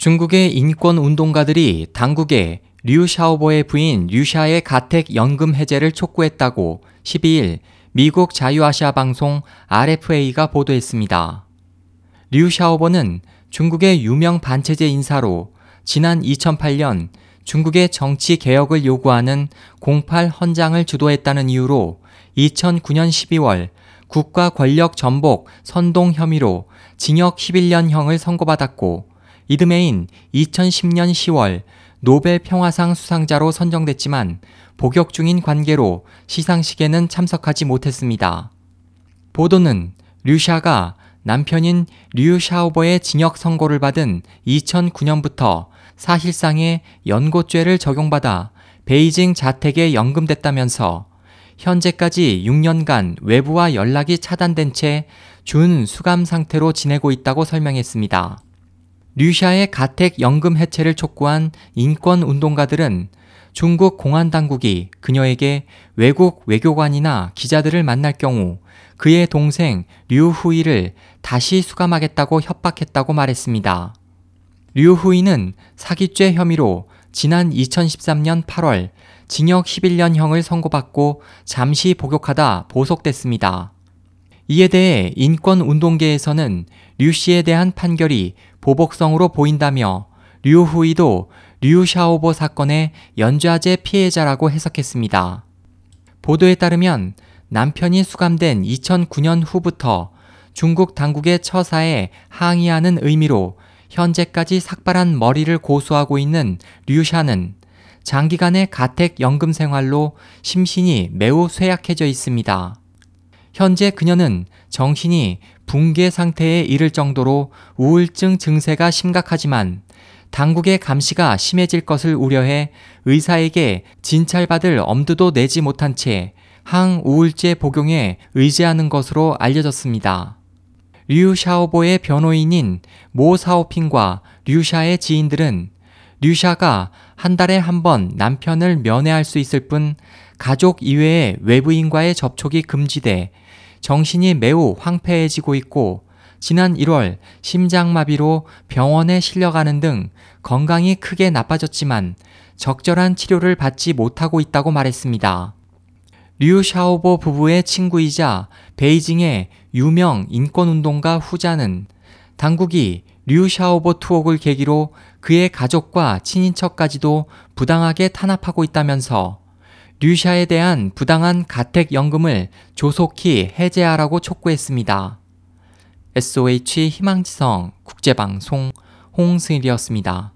중국의 인권 운동가들이 당국에 류 샤오보의 부인 류샤의 가택 연금 해제를 촉구했다고 12일 미국 자유아시아 방송 RFA가 보도했습니다. 류 샤오보는 중국의 유명 반체제 인사로 지난 2008년 중국의 정치 개혁을 요구하는 08 헌장을 주도했다는 이유로 2009년 12월 국가 권력 전복 선동 혐의로 징역 11년형을 선고받았고 이듬해인 2010년 10월 노벨 평화상 수상자로 선정됐지만 복역 중인 관계로 시상식에는 참석하지 못했습니다. 보도는 류샤가 남편인 류 샤오버의 징역 선고를 받은 2009년부터 사실상의 연고죄를 적용받아 베이징 자택에 연금됐다면서 현재까지 6년간 외부와 연락이 차단된 채 준 수감 상태로 지내고 있다고 설명했습니다. 류샤의 가택 연금 해체를 촉구한 인권 운동가들은 중국 공안 당국이 그녀에게 외국 외교관이나 기자들을 만날 경우 그의 동생 류후이를 다시 수감하겠다고 협박했다고 말했습니다. 류후이는 사기죄 혐의로 지난 2013년 8월 징역 11년형을 선고받고 잠시 복역하다 보석됐습니다. 이에 대해 인권운동계에서는 류 씨에 대한 판결이 보복성으로 보인다며 류 후이도 류 샤오보 사건의 연좌제 피해자라고 해석했습니다. 보도에 따르면 남편이 수감된 2009년 후부터 중국 당국의 처사에 항의하는 의미로 현재까지 삭발한 머리를 고수하고 있는 류샤는 장기간의 가택 연금 생활로 심신이 매우 쇠약해져 있습니다. 현재 그녀는 정신이 붕괴 상태에 이를 정도로 우울증 증세가 심각하지만 당국의 감시가 심해질 것을 우려해 의사에게 진찰받을 엄두도 내지 못한 채 항우울제 복용에 의지하는 것으로 알려졌습니다. 류 샤오보의 변호인인 모 사오핑과 류샤의 지인들은 류샤가 한 달에 한 번 남편을 면회할 수 있을 뿐 가족 이외의 외부인과의 접촉이 금지돼 정신이 매우 황폐해지고 있고 지난 1월 심장마비로 병원에 실려가는 등 건강이 크게 나빠졌지만 적절한 치료를 받지 못하고 있다고 말했습니다. 류 샤오보 부부의 친구이자 베이징의 유명 인권운동가 후자는 당국이 류 샤오보 투옥을 계기로 그의 가족과 친인척까지도 부당하게 탄압하고 있다면서 류샤에 대한 부당한 가택연금을 조속히 해제하라고 촉구했습니다. SOH 희망지성 국제방송 홍승일이었습니다.